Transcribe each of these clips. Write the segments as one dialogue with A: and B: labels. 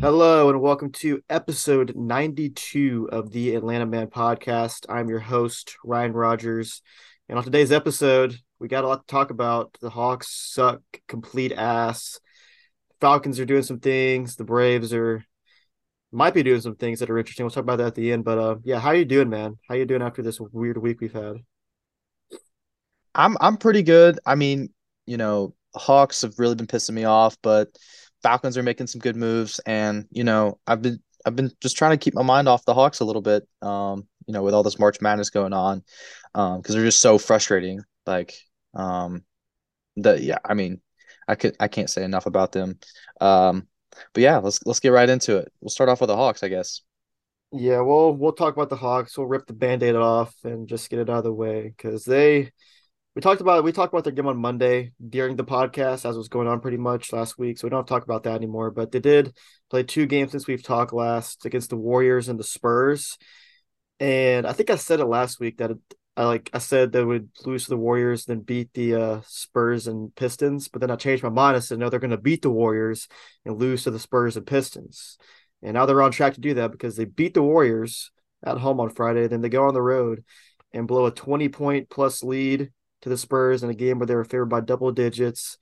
A: Hello and welcome to episode 92 of the Atlanta Man podcast. I'm your host, Ryan Rogers. And on today's episode, we got a lot to talk about. The Hawks suck complete ass. Falcons are doing some things. The Braves are might be doing some things that are interesting. We'll talk about that at the end. But uh, yeah, how are you doing, man? How you doing after this weird week we've had?
B: I'm I'm pretty good. I mean, you know, Hawks have really been pissing me off, but Falcons are making some good moves, and you know, I've been I've been just trying to keep my mind off the Hawks a little bit. Um, you know, with all this March Madness going on, um, because they're just so frustrating. Like, um, the yeah, I mean, I could I can't say enough about them. Um, but yeah, let's let's get right into it. We'll start off with the Hawks, I guess.
A: Yeah, well, we'll talk about the Hawks. We'll rip the band-aid off and just get it out of the way because they we talked about we talked about their game on Monday during the podcast as was going on pretty much last week, so we don't have to talk about that anymore. But they did play two games since we've talked last against the Warriors and the Spurs. And I think I said it last week that I like I said they would lose to the Warriors, then beat the uh, Spurs and Pistons. But then I changed my mind. I said no, they're going to beat the Warriors and lose to the Spurs and Pistons. And now they're on track to do that because they beat the Warriors at home on Friday. Then they go on the road and blow a twenty point plus lead to the Spurs in a game where they were favored by double digits.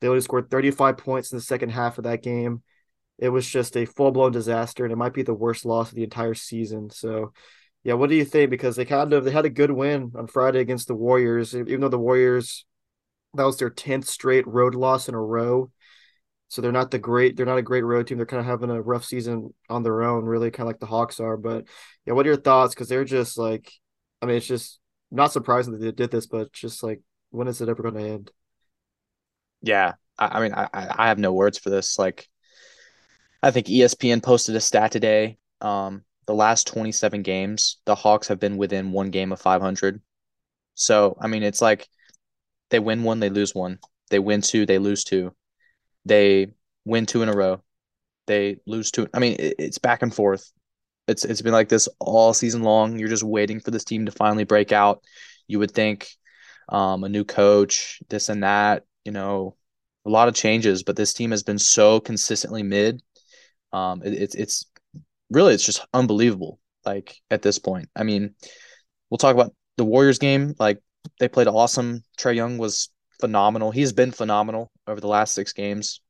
A: They only scored thirty five points in the second half of that game. It was just a full blown disaster, and it might be the worst loss of the entire season. So yeah, what do you think? Because they kind of they had a good win on Friday against the Warriors, even though the Warriors that was their tenth straight road loss in a row. So they're not the great they're not a great road team. They're kind of having a rough season on their own, really kind of like the Hawks are. But yeah, what are your thoughts? Because they're just like, I mean, it's just not surprising that they did this, but just like, when is it ever going to end?
B: Yeah, I, I mean, I I have no words for this. Like, I think ESPN posted a stat today. Um, the last 27 games, the Hawks have been within one game of 500. So, I mean, it's like they win one, they lose one. They win two, they lose two. They win two in a row. They lose two. I mean, it's back and forth. It's it's been like this all season long. You're just waiting for this team to finally break out. You would think um, a new coach, this and that, you know, a lot of changes, but this team has been so consistently mid. Um, it, it's it's really it's just unbelievable. Like at this point, I mean, we'll talk about the Warriors game. Like they played awesome. Trae Young was phenomenal. He's been phenomenal over the last six games,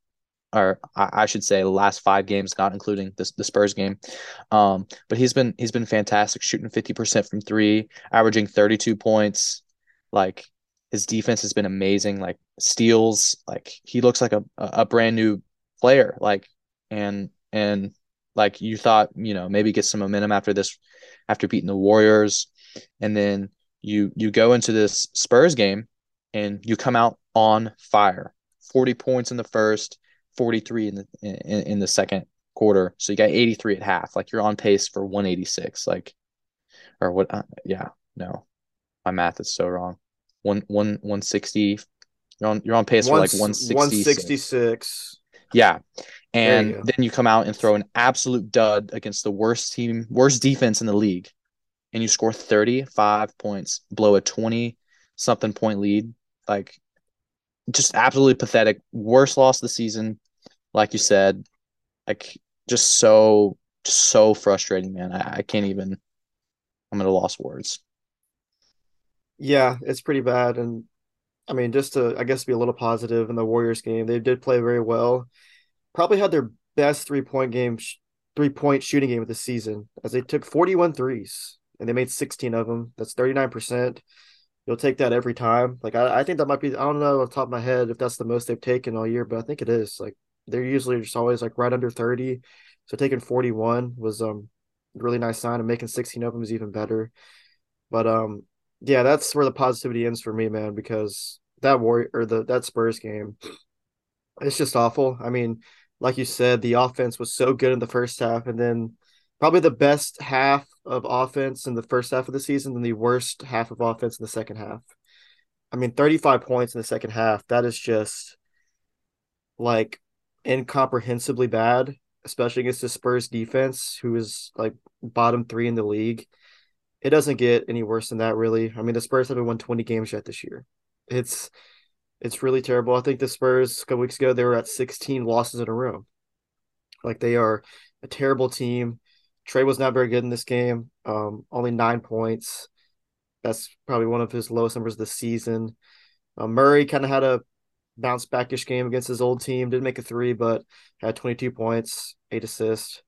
B: or I, should say, the last five games, not including the, the Spurs game. Um, but he's been he's been fantastic, shooting fifty percent from three, averaging thirty two points. Like his defense has been amazing. Like steals, like he looks like a a brand new player. Like and and like you thought, you know, maybe get some momentum after this, after beating the Warriors, and then you you go into this Spurs game and you come out on fire. Forty points in the first, forty three in the in, in the second quarter. So you got eighty three at half. Like you're on pace for one eighty six. Like, or what? Uh, yeah, no, my math is so wrong. One one one sixty. You're on you're on pace one, for like one sixty
A: six.
B: Yeah. And you then you come out and throw an absolute dud against the worst team, worst defense in the league, and you score 35 points, blow a 20 something point lead. Like, just absolutely pathetic. Worst loss of the season, like you said. Like, just so, so frustrating, man. I, I can't even, I'm at a lost words.
A: Yeah, it's pretty bad. And I mean, just to, I guess, be a little positive in the Warriors game, they did play very well. Probably had their best three point game, three point shooting game of the season, as they took 41 threes and they made 16 of them. That's 39%. You'll take that every time. Like, I, I think that might be, I don't know off top of my head if that's the most they've taken all year, but I think it is. Like, they're usually just always like right under 30. So taking 41 was um really nice sign, and making 16 of them is even better. But um, yeah, that's where the positivity ends for me, man, because that war or the that Spurs game, it's just awful. I mean, like you said, the offense was so good in the first half, and then probably the best half of offense in the first half of the season, and the worst half of offense in the second half. I mean, 35 points in the second half. That is just like incomprehensibly bad, especially against the Spurs defense, who is like bottom three in the league. it doesn't get any worse than that, really. I mean, the Spurs haven't won 20 games yet this year. It's it's really terrible. I think the Spurs a couple weeks ago they were at 16 losses in a row. Like they are a terrible team. Trae was not very good in this game. Um, only nine points. That's probably one of his lowest numbers this season. Uh, Murray kind of had a bounce backish game against his old team. Didn't make a three, but had 22 points, eight assists.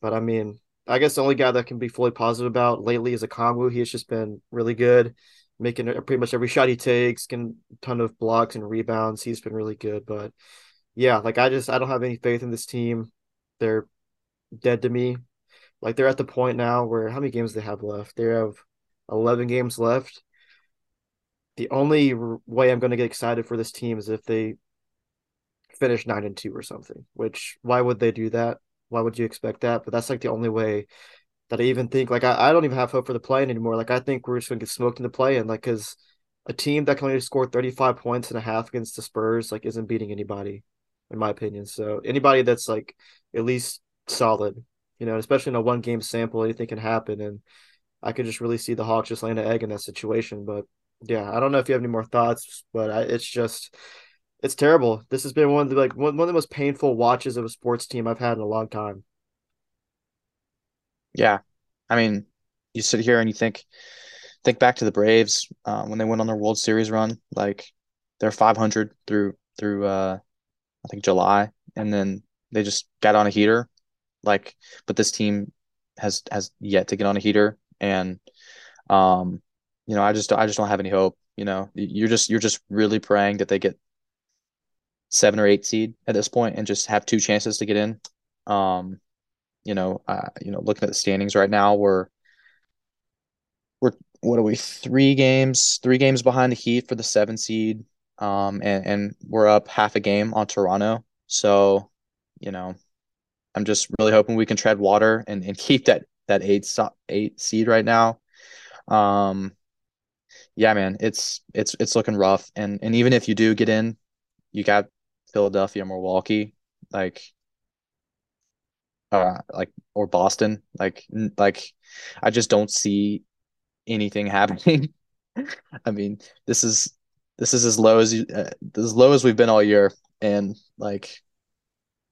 A: But I mean, I guess the only guy that can be fully positive about lately is Okongwu. He has just been really good, making pretty much every shot he takes, getting a ton of blocks and rebounds. He's been really good. But yeah, like I just I don't have any faith in this team. They're dead to me. Like they're at the point now where how many games they have left? They have 11 games left. The only way I'm going to get excited for this team is if they finish 9 and 2 or something. Which why would they do that? why would you expect that? But that's like the only way that I even think like I, I don't even have hope for the play anymore. Like I think we're just gonna get smoked in the play and like because a team that can only score 35 points and a half against the Spurs like isn't beating anybody, in my opinion. So anybody that's like at least solid, you know, especially in a one game sample, anything can happen. And I could just really see the Hawks just laying an egg in that situation. But yeah, I don't know if you have any more thoughts, but I, it's just it's terrible. This has been one of the like one, one of the most painful watches of a sports team I've had in a long time.
B: Yeah, I mean, you sit here and you think think back to the Braves uh, when they went on their World Series run. Like they're 500 through through uh, I think July, and then they just got on a heater. Like, but this team has has yet to get on a heater, and um, you know, I just I just don't have any hope. You know, you're just you're just really praying that they get seven or eight seed at this point and just have two chances to get in. Um, you know, uh, you know, looking at the standings right now, we're we're what are we three games three games behind the Heat for the seven seed, um, and and we're up half a game on Toronto. So, you know, I'm just really hoping we can tread water and, and keep that that eight eight seed right now. Um, yeah, man, it's it's it's looking rough, and and even if you do get in, you got Philadelphia, Milwaukee, like uh like or Boston, like like I just don't see anything happening. I mean, this is this is as low as you uh, as low as we've been all year and like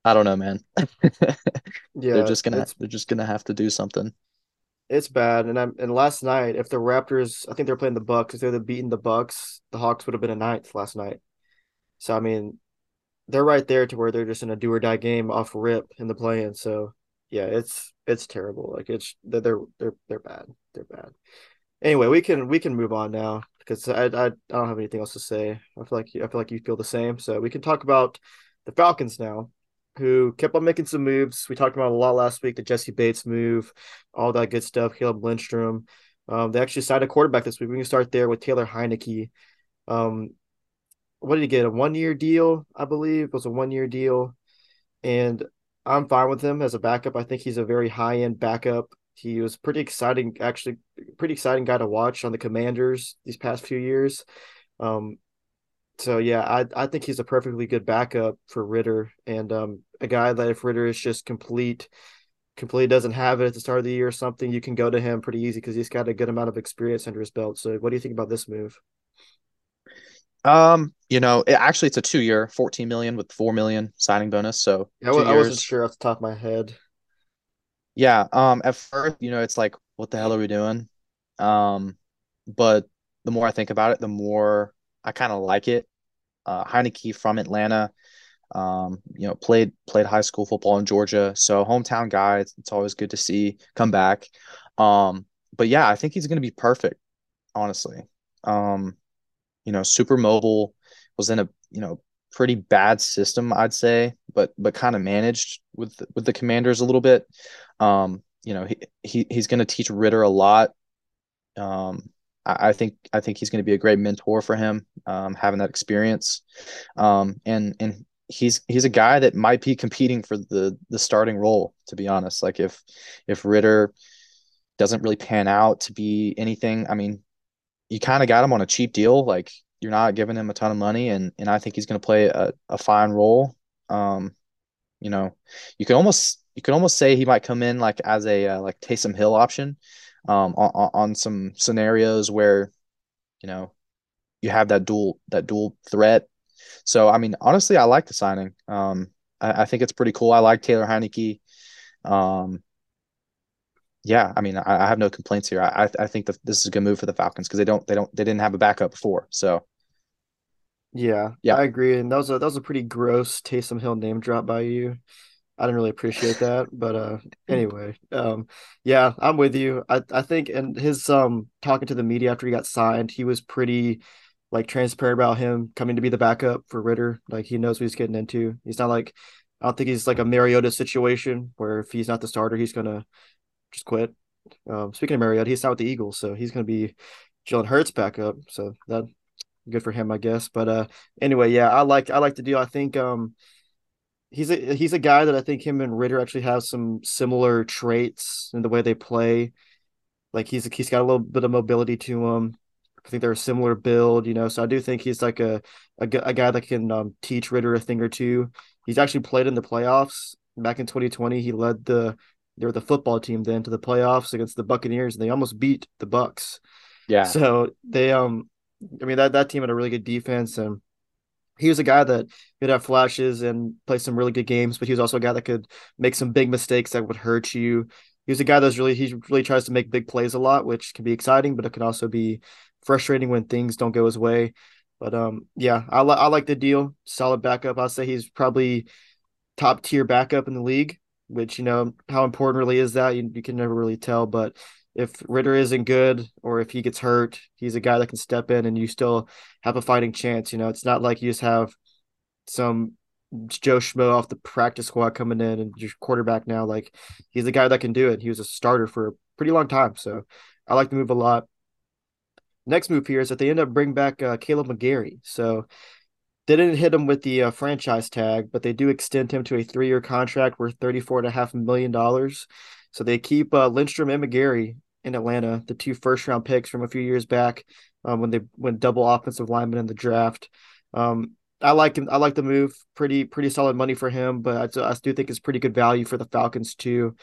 B: I don't know, man. yeah, they're just gonna they're just gonna have to do something.
A: It's bad, and I'm and last night, if the Raptors, I think they're playing the Bucks. If they're beating the Bucks, the Hawks would have been a ninth last night. So I mean, they're right there to where they're just in a do or die game off rip in the play-in. So yeah, it's it's terrible. Like it's they're they're they're bad. They're bad. Anyway, we can we can move on now because I, I I don't have anything else to say. I feel like I feel like you feel the same. So we can talk about the Falcons now, who kept on making some moves. We talked about a lot last week. The Jessie Bates move, all that good stuff. Caleb Lindstrom. Um, they actually signed a quarterback this week. We can start there with Taylor Heinicke. Um, what did he get? A one year deal, I believe. It was a one year deal. And I'm fine with him as a backup. I think he's a very high end backup. He was pretty exciting, actually, pretty exciting guy to watch on the Commanders these past few years. Um, so yeah, I I think he's a perfectly good backup for Ridder and um, a guy that if Ridder is just complete, completely doesn't have it at the start of the year or something, you can go to him pretty easy because he's got a good amount of experience under his belt. So what do you think about this move?
B: Um, you know, it, actually, it's a two-year, fourteen million with four million signing bonus. So
A: yeah, I, I wasn't sure off the top of my head.
B: Yeah. Um. At first, you know, it's like, what the hell are we doing? Um, but the more I think about it, the more I kind of like it. Uh, Heinicke from Atlanta. Um, you know, played played high school football in Georgia, so hometown guy. It's, it's always good to see come back. Um, but yeah, I think he's going to be perfect, honestly. Um, you know, super mobile, was in a, you know, pretty bad system, I'd say, but but kind of managed with with the commanders a little bit. Um, you know, he, he he's going to teach Ridder a lot. Um, I, I think I think he's going to be a great mentor for him, um, having that experience. Um, and and he's he's a guy that might be competing for the the starting role. To be honest, like if if Ridder doesn't really pan out to be anything, I mean, you kind of got him on a cheap deal. Like you're not giving him a ton of money, and and I think he's going to play a, a fine role. Um, you know, you can almost you can almost say he might come in like as a uh, like Taysom Hill option. um, on, on some scenarios where, you know, you have that dual that dual threat. So I mean, honestly, I like the signing. Um, I, I think it's pretty cool. I like Taylor Heinicke. Um, yeah, I mean, I, I have no complaints here. I I think that this is a good move for the Falcons because they don't they don't they didn't have a backup before. So
A: Yeah,
B: yeah,
A: I agree. And that was a that was a pretty gross Taysom Hill name drop by you. I didn't really appreciate that, but uh anyway, um yeah, I'm with you. I I think and his um talking to the media after he got signed, he was pretty like transparent about him coming to be the backup for Ridder. Like he knows what he's getting into. He's not like I don't think he's like a Mariota situation where if he's not the starter, he's gonna just quit. Um speaking of Mariota, he's out with the Eagles, so he's gonna be Jalen Hurts backup. So that good for him, I guess. But uh anyway, yeah, I like I like the deal. I think um he's a he's a guy that I think him and Ridder actually have some similar traits in the way they play. Like he's he's got a little bit of mobility to him. I think they're a similar build, you know. So I do think he's like a a, a guy that can um, teach Ridder a thing or two. He's actually played in the playoffs back in 2020. He led the they were the football team then to the playoffs against the Buccaneers, and they almost beat the Bucks.
B: yeah,
A: So they um, I mean that that team had a really good defense and he was a guy that could have flashes and play some really good games, but he was also a guy that could make some big mistakes that would hurt you. He was a guy that's really he really tries to make big plays a lot, which can be exciting, but it can also be frustrating when things don't go his way. But um, yeah, I like I like the deal. Solid backup. I'll say he's probably top tier backup in the league. Which you know how important really is that you, you can never really tell. But if Ridder isn't good or if he gets hurt, he's a guy that can step in and you still have a fighting chance. You know, it's not like you just have some Joe Schmo off the practice squad coming in and your quarterback now. Like he's a guy that can do it. He was a starter for a pretty long time. So I like the move a lot. Next move here is that they end up bringing back uh, Kaleb McGary. So they didn't hit him with the uh, franchise tag, but they do extend him to a three year contract worth $34.5 million. So they keep uh, Lindstrom and McGary in Atlanta, the two first round picks from a few years back um, when they went double offensive lineman in the draft. Um, I like him. I like the move. Pretty pretty solid money for him, but I, I do think it's pretty good value for the Falcons too.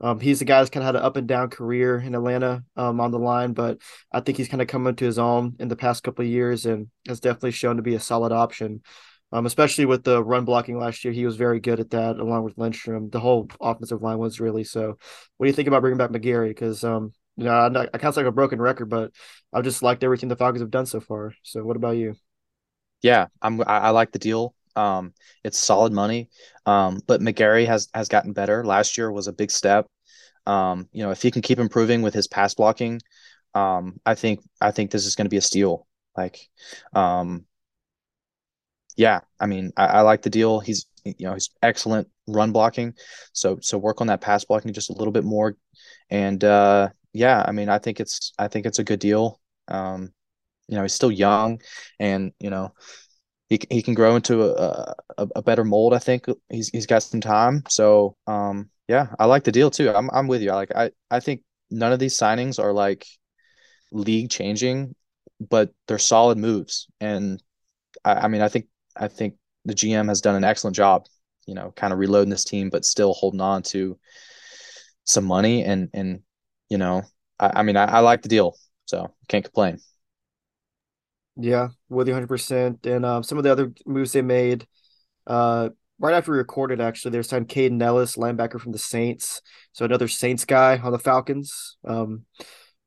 A: Um, he's the guy that's kind of had an up and down career in Atlanta um, on the line, but I think he's kind of come into his own in the past couple of years and has definitely shown to be a solid option. Um, especially with the run blocking last year, he was very good at that, along with Lindstrom. The whole offensive line was really so. What do you think about bringing back McGary? Because um, you know, not, I can't say like a broken record, but I've just liked everything the Falcons have done so far. So, what about you?
B: yeah. I'm I, I like the deal. Um, it's solid money. Um, but McGary has has gotten better. Last year was a big step. Um, you know, if he can keep improving with his pass blocking, um, I think I think this is going to be a steal. Like, um, yeah, I mean, I, I like the deal. He's you know he's excellent run blocking, so so work on that pass blocking just a little bit more, and uh, yeah, I mean, I think it's I think it's a good deal. Um, you know, he's still young, and you know he he can grow into a, a, a better mold. I think he's he's got some time. So um, yeah, I like the deal too. I'm I'm with you. I like I I think none of these signings are like league changing, but they're solid moves. And I, I mean, I think I think the GM has done an excellent job. You know, kind of reloading this team, but still holding on to some money. And and you know, I, I mean, I, I like the deal, so can't complain.
A: Yeah, with you 100%. And um, some of the other moves they made, uh, right after we recorded, actually, they signed Kaden Elliss, linebacker from the Saints. So another Saints guy on the Falcons, um,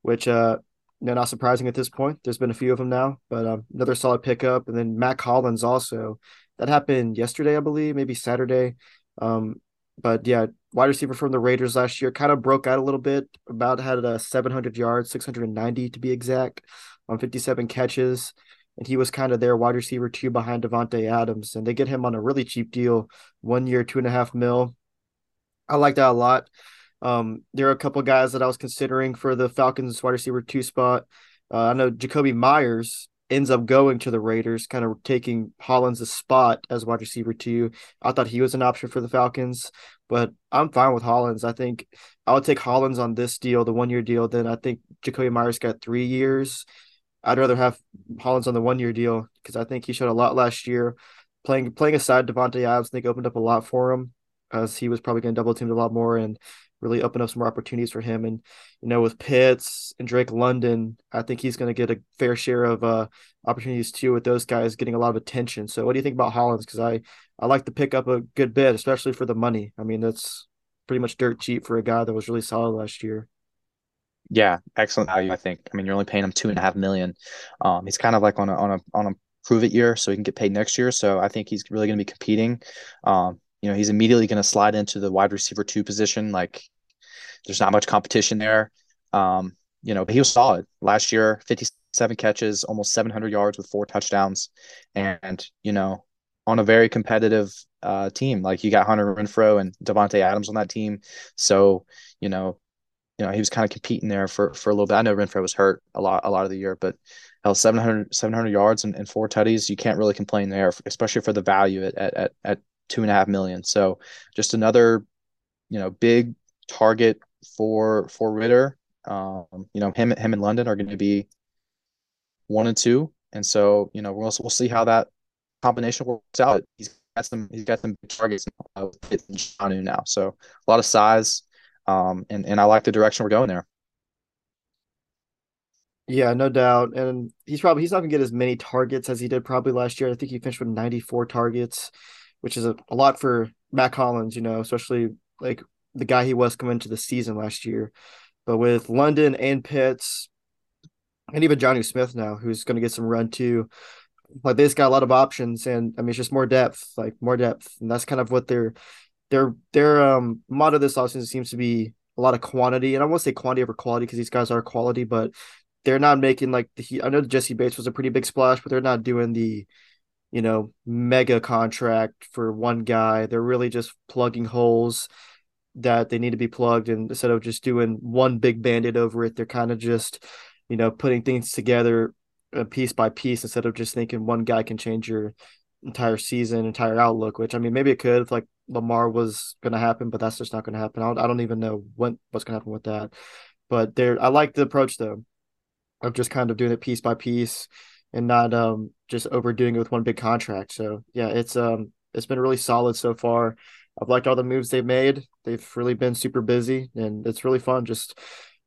A: which, uh, you know, not surprising at this point. There's been a few of them now, but um, another solid pickup. And then Mack Hollins also. That happened yesterday, I believe, maybe Saturday. Um, but yeah, wide receiver from the Raiders last year kind of broke out a little bit. About had a 700 yards, 690 to be exact, on 57 catches, and he was kind of their wide receiver two behind Davante Adams. And they get him on a really cheap deal, one year, two and a half mil. I like that a lot. Um, there are a couple guys that I was considering for the Falcons wide receiver two spot. Uh, I know Jakobi Meyers ends up going to the Raiders, kind of taking Hollins' spot as wide receiver two. I thought he was an option for the Falcons, but I'm fine with Hollins. I think I'll take Hollins on this deal, the one year deal. Then I think Jakobi Meyers got three years. I'd rather have Hollins on the one year deal because I think he showed a lot last year. Playing playing aside Davante Adams, I think opened up a lot for him as he was probably going to double teamed a lot more. And really open up some more opportunities for him. And you know, with Pitts and Drake London, I think he's going to get a fair share of uh, opportunities too. With those guys getting a lot of attention. So, what do you think about Hollins? Because I I like to pick up a good bit, especially for the money. I mean, that's pretty much dirt cheap for a guy that was really solid last year.
B: Yeah, excellent value. I think. I mean, you're only paying him two and a half million. Um, he's kind of like on a on a on a prove it year, so he can get paid next year. So I think he's really going to be competing. Um, you know, he's immediately going to slide into the wide receiver two position. Like, there's not much competition there. Um, you know, but he was solid last year. 57 catches, almost 700 yards with four touchdowns, and you know, on a very competitive uh, team. Like you got Hunter Renfrow and Davante Adams on that team, so you know you know, he was kind of competing there for, for a little bit. I know Renfrow was hurt a lot, a lot of the year, but hell, 700, 700 yards and, and four tutties, you can't really complain there, especially for the value at, at, at two and a half million. So just another, you know, big target for, for Ridder. Um, you know, him, him and London are going to be one and two. And so, you know, we'll, we'll see how that combination works out. He's got some, he's got some big targets with Jonnu now. So a lot of size, um, and and I like the direction we're going there.
A: Yeah, no doubt. And he's probably he's not gonna get as many targets as he did probably last year. I think he finished with 94 targets, which is a, a lot for Mack Hollins. you know, especially like the guy he was coming into the season last year. But with London and Pitts, and even Jonnu Smith now, who's going to get some run too. Like they just got a lot of options, and I mean it's just more depth, like more depth, and that's kind of what they're their their um motto this offseason seems to be a lot of quantity, and I won't say quantity over quality because these guys are quality, but they're not making like the. I know Jessie Bates was a pretty big splash, but they're not doing the, you know, mega contract for one guy. They're really just plugging holes that they need to be plugged, and instead of just doing one big bandit over it, they're kind of just, you know, putting things together uh, piece by piece instead of just thinking one guy can change your entire season, entire outlook. Which I mean, maybe it could if like Lamar was going to happen, but that's just not going to happen. I don't, I don't even know when what's going to happen with that. But there, I like the approach though, of just kind of doing it piece by piece and not um just overdoing it with one big contract. So yeah, it's um it's been really solid so far. I've liked all the moves they've made. They've really been super busy, and it's really fun just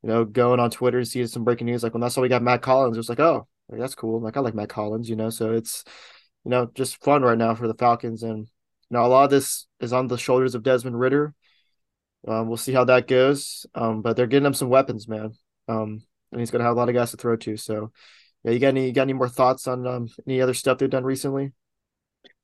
A: you know going on Twitter and seeing some breaking news. Like when that's how we got Mack Hollins, it was like, oh, that's cool. Like I like Mack Hollins, you know. So it's you know just fun right now for the Falcons, and now a lot of this is on the shoulders of Desmond Ridder. Um, we'll see how that goes. Um, but they're getting him some weapons, man. Um, and he's gonna have a lot of guys to throw to. So, yeah, you got any you got any more thoughts on um, any other stuff they've done recently?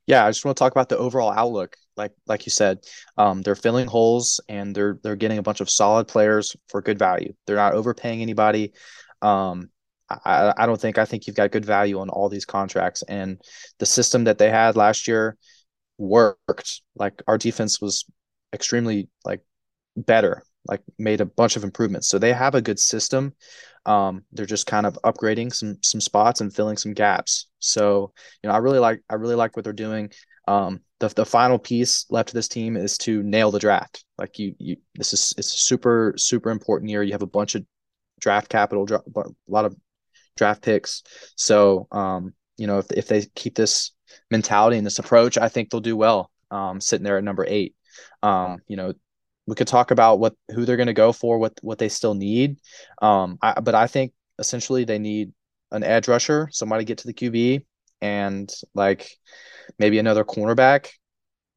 B: Yeah, I just want to talk about the overall outlook. Like like you said, um, they're filling holes and they're they're getting a bunch of solid players for good value. They're not overpaying anybody. Um, I, I don't think I think you've got good value on all these contracts and the system that they had last year worked. Like our defense was extremely like better, like made a bunch of improvements. So they have a good system. Um, they're just kind of upgrading some some spots and filling some gaps. So you know, I really like I really like what they're doing. Um, the the final piece left to this team is to nail the draft. Like you you this is it's a super super important year. You have a bunch of draft capital, a lot of draft picks. So um, you know, if if they keep this mentality and this approach, I think they'll do well um, sitting there at number eight. Um, you know, we could talk about what who they're going to go for, what what they still need. Um, I, but I think essentially they need an edge rusher, somebody get to the QB, and like maybe another cornerback.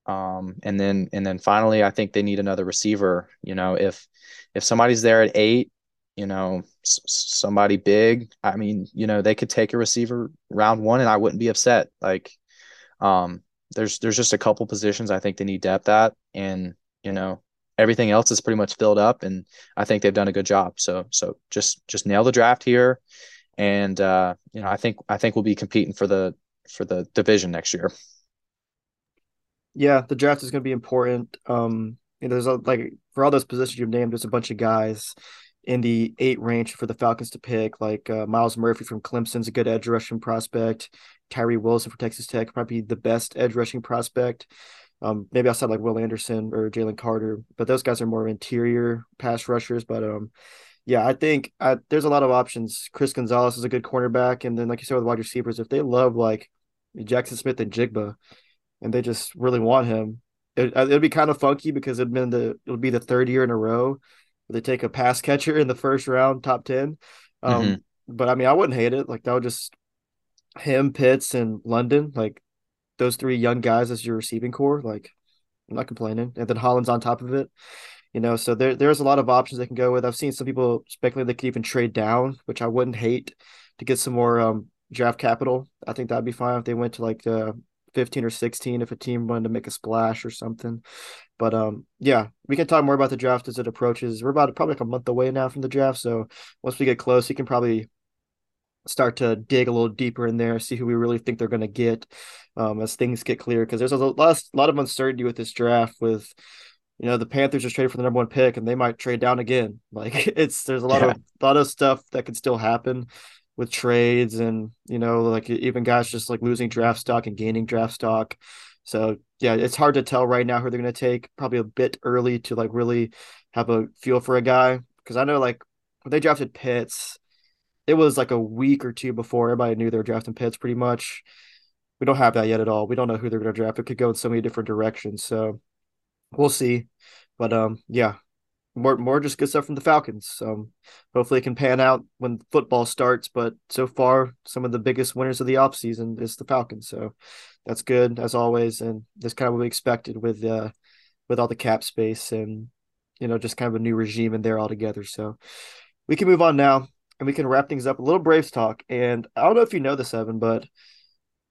B: Um, and then and then finally, I think they need another receiver. You know, if if somebody's there at eight, you know, s- somebody big. I mean, you know, they could take a receiver round one, and I wouldn't be upset. Like, um, there's there's just a couple positions I think they need depth at, and you know, everything else is pretty much filled up, and I think they've done a good job. So so just just nail the draft here, and uh, you know, I think I think we'll be competing for the for the division next year.
A: Yeah, the draft is going to be important. Um, you know, there's a, like for all those positions you've named, there's a bunch of guys in the eight range for the Falcons to pick. Like uh, Myles Murphy from Clemson's a good edge rushing prospect. Tyree Wilson for Texas Tech, probably the best edge rushing prospect. Um, maybe outside like Will Anderson or Jalen Carter, but those guys are more interior pass rushers. But um, yeah, I think I, there's a lot of options. Chris Gonzalez is a good cornerback, and then like you said with wide receivers, if they love like Jaxon Smith-Njigba, and they just really want him, it, it'll be kind of funky because it'd been the it'll be the third year in a row where they take a pass catcher in the first round, top ten. Um, mm-hmm. but I mean, I wouldn't hate it. Like that would just him, Pitts, and London, like those three young guys as your receiving core. Like I'm not complaining, and then Hollins on top of it. You know, so there there's a lot of options they can go with. I've seen some people speculate they could even trade down, which I wouldn't hate to get some more um, draft capital. I think that'd be fine if they went to like uh, 15 or 16 if a team wanted to make a splash or something. But um, yeah, we can talk more about the draft as it approaches. We're about probably like a month away now from the draft, so once we get close, you can probably start to dig a little deeper in there, see who we really think they're going to get um, as things get clear. Because there's a lot, a lot of uncertainty with this draft. With you know the Panthers just traded for the number one pick, and they might trade down again. Like it's there's a lot yeah. of lot of stuff that could still happen with trades, and you know like even guys just like losing draft stock and gaining draft stock. So yeah, it's hard to tell right now who they're going to take. Probably a bit early to like really have a feel for a guy because I know like when they drafted Pitts it was like a week or two before everybody knew they were drafting Pitts pretty much. We don't have that yet at all. We don't know who they're going to draft. It could go in so many different directions. So we'll see. But um, yeah, more more just good stuff from the Falcons. Um, hopefully it can pan out when football starts. But so far, some of the biggest winners of the offseason is the Falcons. So that's good as always, and that's kind of what we expected with uh with all the cap space and you know just kind of a new regime in there altogether. So we can move on now and we can wrap things up. A little Braves talk, and I don't know if you know this, Evan, but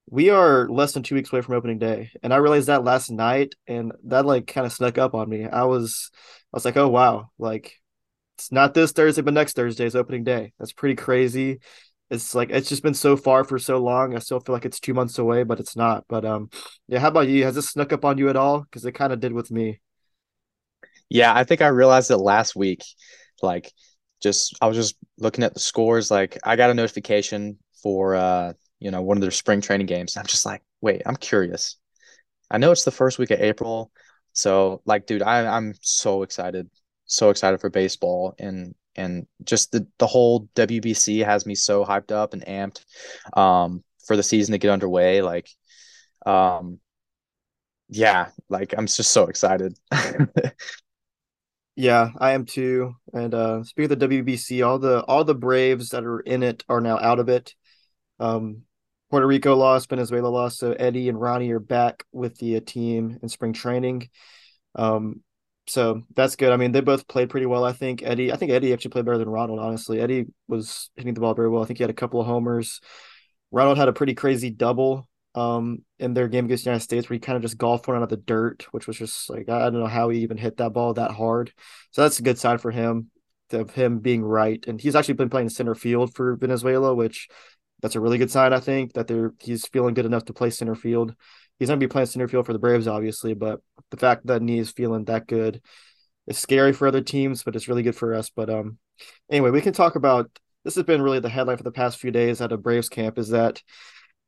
A: we are less than two weeks away from opening day, and I realized that last night, and that like kind of snuck up on me. I was, I was like, oh wow, like it's not this Thursday, but next Thursday is opening day. That's pretty crazy. It's like it's just been so far for so long. I still feel like it's two months away, but it's not. But um, yeah. How about you? Has this snuck up on you at all? Because it kind of did with me.
B: Yeah, I think I realized it last week. Like just I was just looking at the scores. Like I got a notification for uh, you know, one of their spring training games. I'm just like, wait, I'm curious. I know it's the first week of April. So like, dude, I, I'm so excited. So excited for baseball and and just the the whole WBC has me so hyped up and amped um for the season to get underway. Like um yeah, like I'm just so excited.
A: Yeah, I am too. And uh speaking of the WBC, all the all the Braves that are in it are now out of it. Um Puerto Rico lost, Venezuela lost, so Eddie and Ronnie are back with the uh, team in spring training. Um so that's good. I mean, they both played pretty well. I think Eddie, I think Eddie actually played better than Ronald, honestly. Eddie was hitting the ball very well. I think he had a couple of homers. Ronald had a pretty crazy double um in their game against the United States where he kind of just golfed one out of the dirt, which was just like I don't know how he even hit that ball that hard. So that's a good sign for him of him being right. And he's actually been playing center field for Venezuela, which that's a really good sign, I think, that they're he's feeling good enough to play center field. He's gonna be playing center field for the Braves, obviously, but the fact that he is feeling that good is scary for other teams, but it's really good for us. But um anyway, we can talk about this has been really the headline for the past few days at a Braves camp is that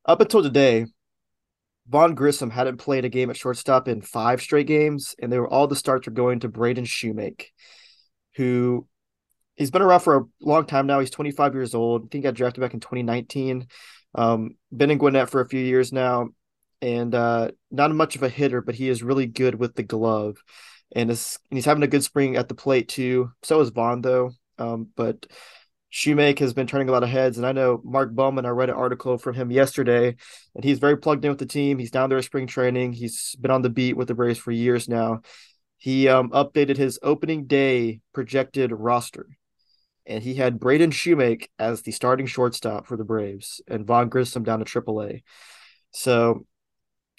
A: up until today, Vaughn Grissom hadn't played a game at shortstop in five straight games, and they were all the starts were going to Braden Shewmake, who he's been around for a long time now. He's 25 years old. I think he got drafted back in 2019. Um, been in Gwinnett for a few years now, and uh, not much of a hitter, but he is really good with the glove, and, is, and he's having a good spring at the plate too. So is Vaughn though. Um, but Shewmake has been turning a lot of heads, and I know Mark Bowman. I read an article from him yesterday, and he's very plugged in with the team. He's down there at spring training. He's been on the beat with the Braves for years now. He um, updated his opening day projected roster, and he had Braden Shewmake as the starting shortstop for the Braves, and Vaughn Grissom down to AAA. So,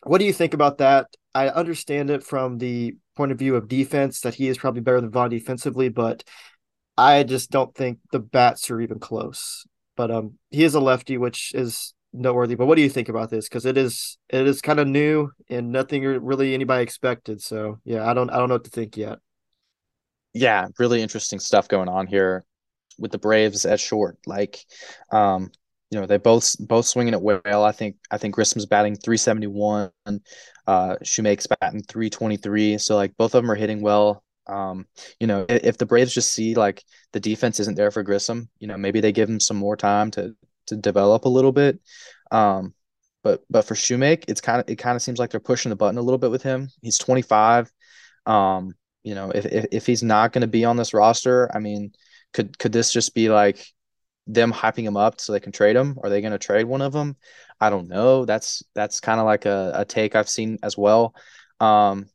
A: what do you think about that? I understand it from the point of view of defense that he is probably better than Vaughn defensively, but I just don't think the bats are even close. But um, he is a lefty, which is noteworthy. But what do you think about this? Because it is it is kind of new and nothing really anybody expected. So yeah, I don't I don't know what to think yet.
B: Yeah, really interesting stuff going on here with the Braves at short. Like, um, you know, they both both swinging it well. I think I think Grissom's batting 371, uh, Shewmake's batting 323. So like both of them are hitting well. Um, you know, if the Braves just see like the defense isn't there for Grissom, you know, maybe they give him some more time to to develop a little bit. Um, but but for Shoemaker, it's kind of it kind of seems like they're pushing the button a little bit with him. He's 25. Um, you know, if if, if he's not going to be on this roster, I mean, could could this just be like them hyping him up so they can trade him? Are they going to trade one of them? I don't know. That's that's kind of like a, a take I've seen as well. Um,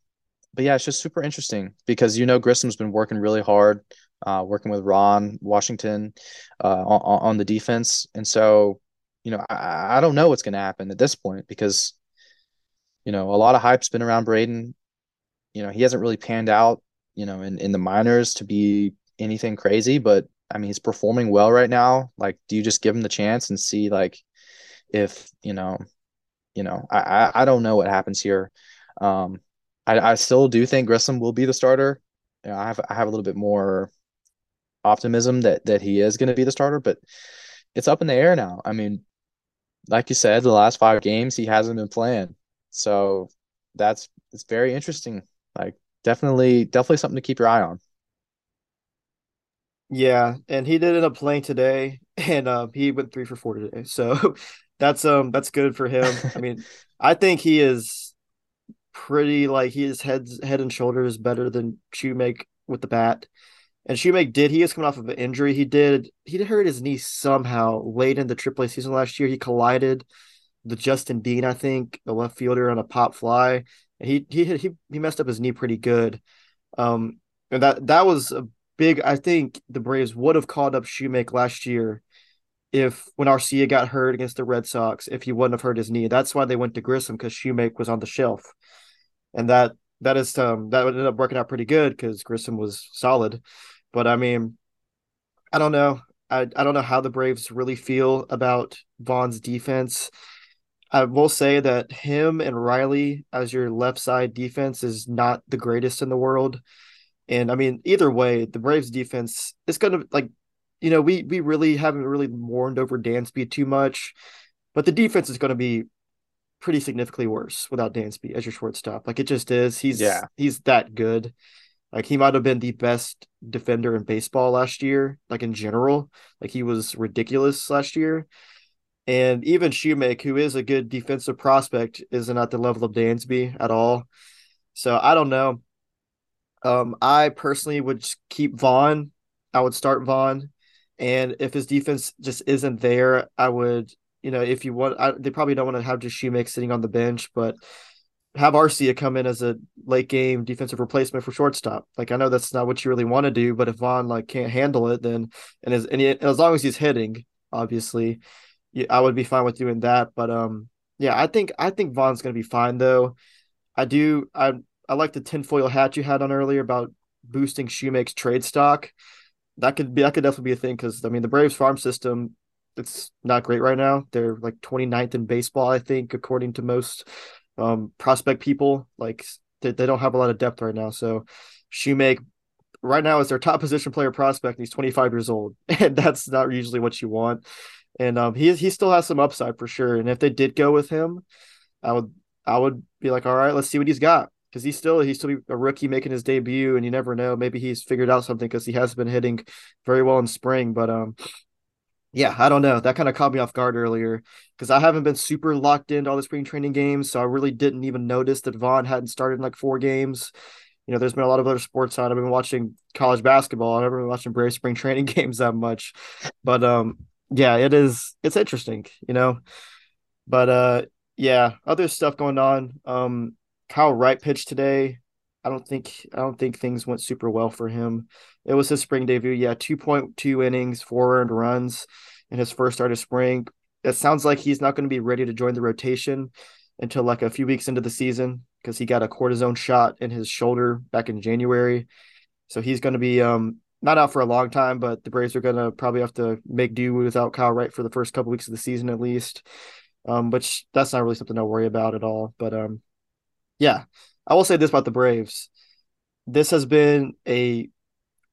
B: but yeah, it's just super interesting because you know Grissom's been working really hard, uh, working with Ron Washington uh, on, on the defense, and so you know I, I don't know what's going to happen at this point because you know a lot of hype's been around Braden. You know he hasn't really panned out, you know, in in the minors to be anything crazy, but I mean he's performing well right now. Like, do you just give him the chance and see like if you know, you know, I I, I don't know what happens here. Um, I, I still do think Grissom will be the starter. You know, I have I have a little bit more optimism that that he is going to be the starter, but it's up in the air now. I mean, like you said, the last five games he hasn't been playing, so that's it's very interesting. Like definitely, definitely something to keep your eye on.
A: Yeah, and he did end up playing today, and uh, he went three for four today. So that's um that's good for him. I mean, I think he is pretty like he is heads head and shoulders better than Shewmake with the bat. And Shewmake did he is coming off of an injury. He did he hurt his knee somehow late in the AAA season last year. He collided the Justin Dean, I think, the left fielder on a pop fly. And he he he he messed up his knee pretty good. Um and that that was a big I think the Braves would have called up Shewmake last year if when Arcia got hurt against the Red Sox, if he wouldn't have hurt his knee. That's why they went to Grissom because Shewmake was on the shelf and that that is um that ended up working out pretty good because Grissom was solid. But I mean, I don't know. I, I don't know how the Braves really feel about Vaughn's defense. I will say that him and Riley as your left side defense is not the greatest in the world. And I mean, either way, the Braves defense is gonna like, you know, we we really haven't really mourned over Dansby too much, but the defense is gonna be pretty significantly worse without Dansby as your shortstop. Like it just is. He's yeah. he's that good. Like he might have been the best defender in baseball last year, like in general. Like he was ridiculous last year. And even Shewmake, who is a good defensive prospect, isn't at the level of Dansby at all. So I don't know. Um, I personally would keep Vaughn. I would start Vaughn. And if his defense just isn't there, I would you know, if you want, I, they probably don't want to have just Shewmake sitting on the bench, but have Arcia come in as a late game defensive replacement for shortstop. Like I know that's not what you really want to do, but if Vaughn like can't handle it, then and as and, he, as long as he's hitting, obviously, I would be fine with doing that. But um, yeah, I think I think Vaughn's gonna be fine though. I do I I like the tinfoil hat you had on earlier about boosting Shewmake's trade stock. That could be that could definitely be a thing because I mean the Braves farm system it's not great right now. They're like 29th in baseball, I think, according to most um, prospect people. Like they, they don't have a lot of depth right now. So Shewmake right now is their top position player prospect. He's 25 years old, and that's not usually what you want. And um, he he still has some upside for sure. And if they did go with him, I would I would be like, all right, let's see what he's got because he's still he's still a rookie making his debut, and you never know. Maybe he's figured out something because he has been hitting very well in spring. But um, yeah, I don't know. That kind of caught me off guard earlier because I haven't been super locked into all the spring training games, so I really didn't even notice that Vaughn hadn't started in like four games. You know, there's been a lot of other sports on. I've been watching college basketball. I've never been watching Brave spring training games that much, but um, yeah, it is. It's interesting, you know. But uh, yeah, other stuff going on. Um, Kyle Wright pitched today. I don't think I don't think things went super well for him. It was his spring debut. Yeah, 2.2 innings, four earned runs in his first start of spring. It sounds like he's not going to be ready to join the rotation until like a few weeks into the season because he got a cortisone shot in his shoulder back in January. So he's going to be um not out for a long time, but the Braves are going to probably have to make do without Kyle Wright for the first couple weeks of the season at least. Um, which that's not really something to worry about at all. But um, yeah, I will say this about the Braves. This has been a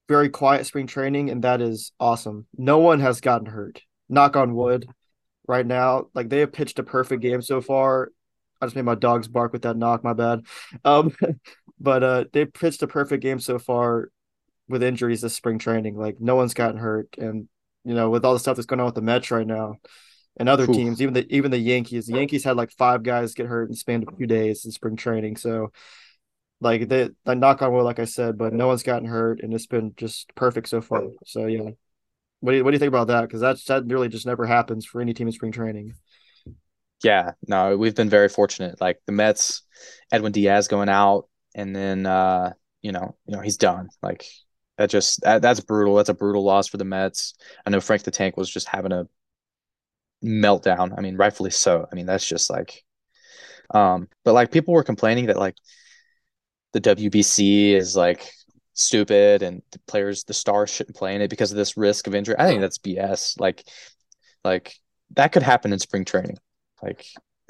A: very quiet spring training, and that is awesome. No one has gotten hurt. Knock on wood. Right now, like they have pitched a perfect game so far. I just made my dogs bark with that knock. My bad. Um, but uh, they pitched a perfect game so far with injuries this spring training. Like no one's gotten hurt, and you know with all the stuff that's going on with the Mets right now, and other Oof. teams, even the even the Yankees. The Yankees had like five guys get hurt in span of a few days in spring training. So like they, they knock on wood, like I said, but no one's gotten hurt and it's been just perfect so far. So yeah. What do you what do you think about that? Because that's that really just never happens for any team in spring training.
B: Yeah, no, we've been very fortunate. Like the Mets, Edwin Diaz going out, and then uh, you know, you know, he's done. Like that just that, that's brutal. That's a brutal loss for the Mets. I know Frank the Tank was just having a meltdown. I mean, rightfully so. I mean, that's just like, um, but like people were complaining that like the WBC is like stupid and the players, the stars shouldn't play in it because of this risk of injury. I think that's BS. Like, like that could happen in spring training. Like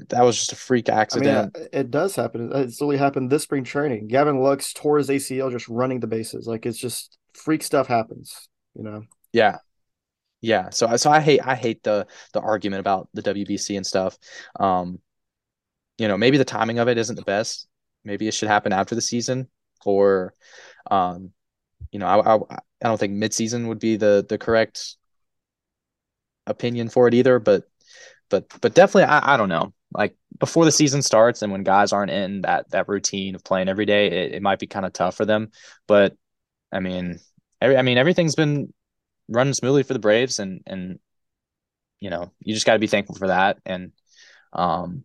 B: that was just a freak accident.
A: I mean, it does happen. It's only happened this spring training. Gavin Lux tore his ACL just running the bases. Like it's just freak stuff happens, you know.
B: Yeah. Yeah. So so I hate I hate the the argument about the WBC and stuff. Um you know, maybe the timing of it isn't the best. Maybe it should happen after the season or um you know, I I, I don't think midseason would be the the correct opinion for it either, but but but definitely I, I don't know like before the season starts and when guys aren't in that that routine of playing every day, it, it might be kind of tough for them. But I mean, every I mean everything's been running smoothly for the Braves, and and you know you just got to be thankful for that. And um,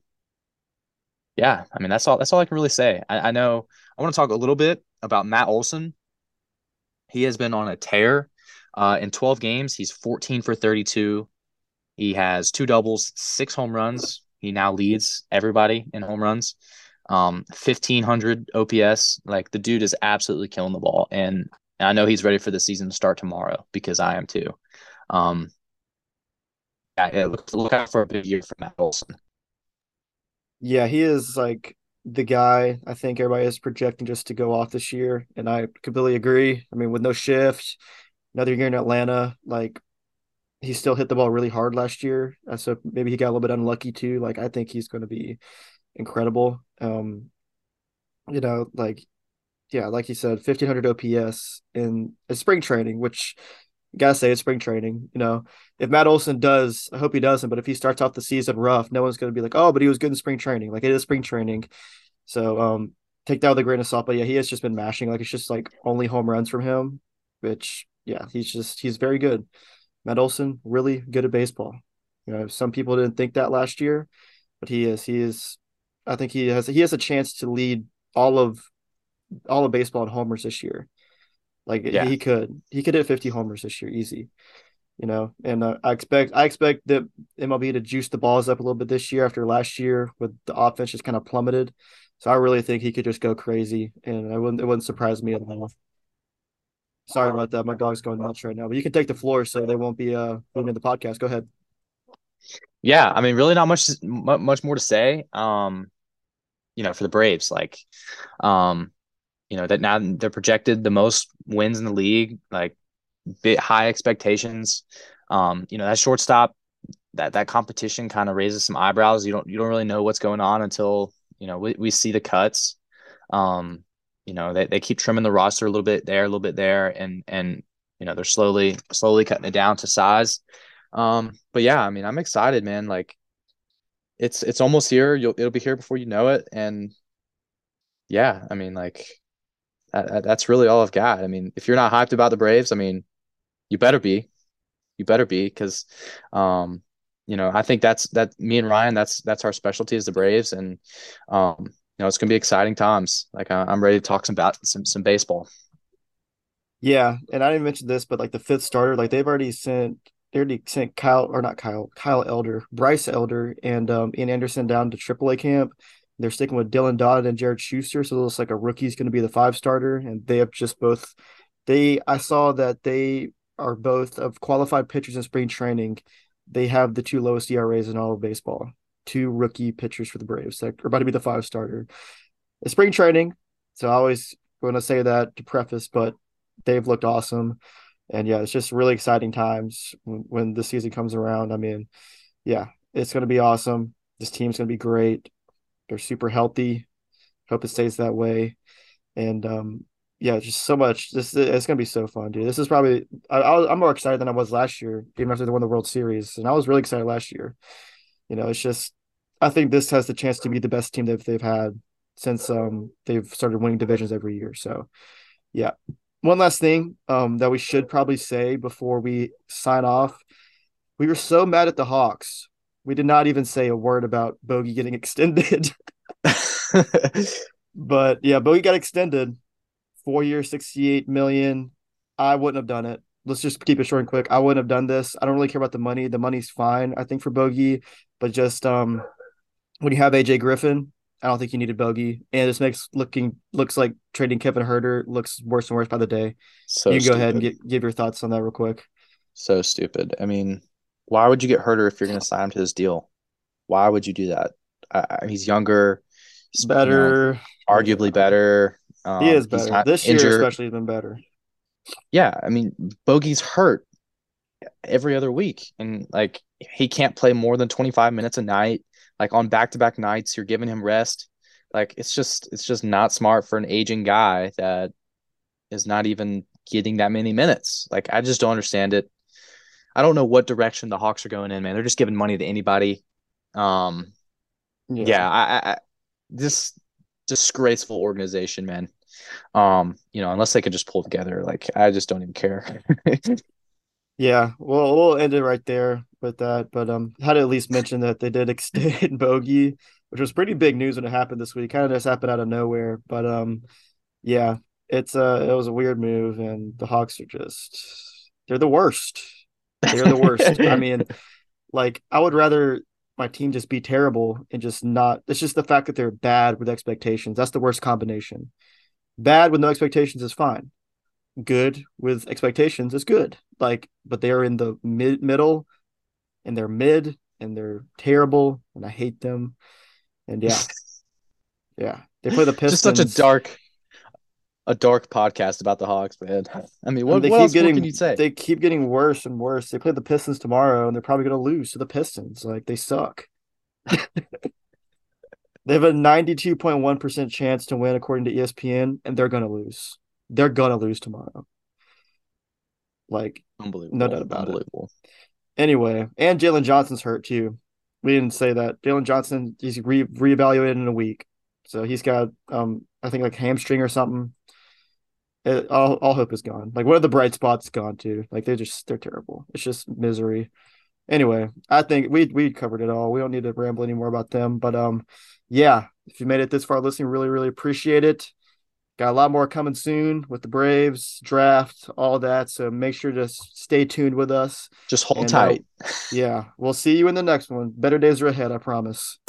B: yeah, I mean that's all that's all I can really say. I, I know I want to talk a little bit about Matt Olson. He has been on a tear. Uh, in 12 games, he's 14 for 32. He has two doubles, six home runs, he now leads everybody in home runs. Um, 1500 OPS. Like the dude is absolutely killing the ball. And I know he's ready for the season to start tomorrow because I am too. Um, yeah, look, look out for a big year for Matt Olson.
A: Yeah, he is like the guy I think everybody is projecting just to go off this year. And I completely agree. I mean, with no shift, another year in Atlanta, like he still hit the ball really hard last year. Uh, so maybe he got a little bit unlucky too. Like I think he's going to be incredible. Um, you know, like yeah, like you said, fifteen hundred OPS in, in spring training, which gotta say it's spring training. You know, if Matt Olson does, I hope he doesn't. But if he starts off the season rough, no one's to be like, oh, but he was good in spring training. Like it is spring training, so um, take that with a grain of salt. But yeah, he has just been mashing. Like it's just like only home runs from him, which yeah, he's just he's very good. Matt Olson, really good at baseball. You know, some people didn't think that last year, but he is. He is. I think he has. He has a chance to lead all of all of baseball in homers this year. Like yeah. he could. He could hit 50 homers this year, easy. You know, and uh, I expect I expect the MLB to juice the balls up a little bit this year after last year with the offense just kind of plummeted. So I really think he could just go crazy, and I wouldn't. It wouldn't surprise me at all. Sorry about that. My dog's going nuts right now, but you can take the floor so they won't be uh moving the podcast. Go ahead.
B: Yeah, I mean, really not much much more to say. Um, you know, for the Braves, like, um, you know that now they're projected the most wins in the league, like, bit high expectations. Um, you know that shortstop, that that competition kind of raises some eyebrows. You don't you don't really know what's going on until you know we, we see the cuts. Um, you know, they, they keep trimming the roster a little bit there, a little bit there, and and you know they're slowly slowly cutting it down to size. Um, but yeah, I mean, I'm excited, man. Like, it's it's almost here. You'll it'll be here before you know it, and yeah, I mean, like that, that's really all I've got. I mean, if you're not hyped about the Braves, I mean, you better be, you better be, because, um, you know, I think that's that. Me and Ryan, that's that's our specialty is the Braves, and um, you know, it's gonna be exciting times. Like I'm ready to talk some about some some baseball.
A: Yeah, and I didn't mention this, but like the fifth starter, like they've already sent they already sent Kyle or not Kyle, Kyle Elder, Bryce Elder, and um, Ian Anderson down to AAA camp. They're sticking with Dylan Dodd and Jared Schuster, so it looks like a rookie's going to be the five starter, and they have just both. They I saw that they are both of qualified pitchers in spring training. They have the two lowest ERAs in all of baseball two rookie pitchers for the Braves that are about to be the five starter. It's spring training, so I always want to say that to preface, but they've looked awesome. And yeah, it's just really exciting times when, when the season comes around. I mean, yeah, it's going to be awesome. This team's going to be great. They're super healthy. Hope it stays that way. And um, yeah, just so much. This it's gonna be so fun, dude. This is probably I, am more excited than I was last year, even after they won the World Series, and I was really excited last year. You know, it's just I think this has the chance to be the best team that they've had since um they've started winning divisions every year. So, yeah. One last thing um that we should probably say before we sign off. We were so mad at the Hawks. We did not even say a word about Bogey getting extended. but yeah, Bogey got extended four years, 68 million. I wouldn't have done it. Let's just keep it short and quick. I wouldn't have done this. I don't really care about the money. The money's fine, I think, for Bogey, but just um when you have AJ Griffin, I don't think you needed Bogey. And this makes looking looks like trading Kevin Huerter looks worse and worse by the day. So you can go ahead and get, give your thoughts on that real quick.
B: So stupid. I mean, why would you get Huerter if you're going to sign him to this deal? Why would you do that? Uh, he's younger,
A: he's better,
B: you know, arguably better.
A: Um, he is better. This year, especially, has been better.
B: Yeah, I mean, Bogey's hurt every other week, and like he can't play more than 25 minutes a night. Like on back to back nights, you're giving him rest. Like it's just it's just not smart for an aging guy that is not even getting that many minutes. Like I just don't understand it. I don't know what direction the Hawks are going in, man. They're just giving money to anybody. Um, yeah, yeah I, I, this disgraceful organization, man. Um, you know, unless they could just pull together, like I just don't even care.
A: yeah, well, we'll end it right there with that. But um, had to at least mention that they did extend Bogey, which was pretty big news when it happened this week. Kind of just happened out of nowhere, but um, yeah, it's uh, it was a weird move, and the Hawks are just they're the worst. They're the worst. I mean, like I would rather my team just be terrible and just not. It's just the fact that they're bad with expectations. That's the worst combination. Bad with no expectations is fine. Good with expectations is good. Like, but they are in the mid middle, and they're mid, and they're terrible, and I hate them. And yeah, yeah, they play the Pistons.
B: Just such a dark, a dark podcast about the Hawks, man. I mean, what,
A: they
B: what
A: keep
B: else
A: getting,
B: can you say?
A: They keep getting worse and worse. They play the Pistons tomorrow, and they're probably going to lose to the Pistons. Like they suck. they have a ninety-two point one percent chance to win, according to ESPN, and they're going to lose. They're going to lose tomorrow. Like
B: unbelievable,
A: no doubt about unbelievable. it. Anyway, and Jalen Johnson's hurt too. We didn't say that. Jalen Johnson he's re reevaluated in a week, so he's got um I think like hamstring or something it, all, all hope is gone. Like what are the bright spots gone to? Like they're just they're terrible. It's just misery. Anyway, I think we we covered it all. We don't need to ramble anymore about them. But um, yeah, if you made it this far listening, really really appreciate it. Got a lot more coming soon with the Braves draft, all that. So make sure to stay tuned with us.
B: Just hold and, uh, tight.
A: Uh, yeah, we'll see you in the next one. Better days are ahead, I promise.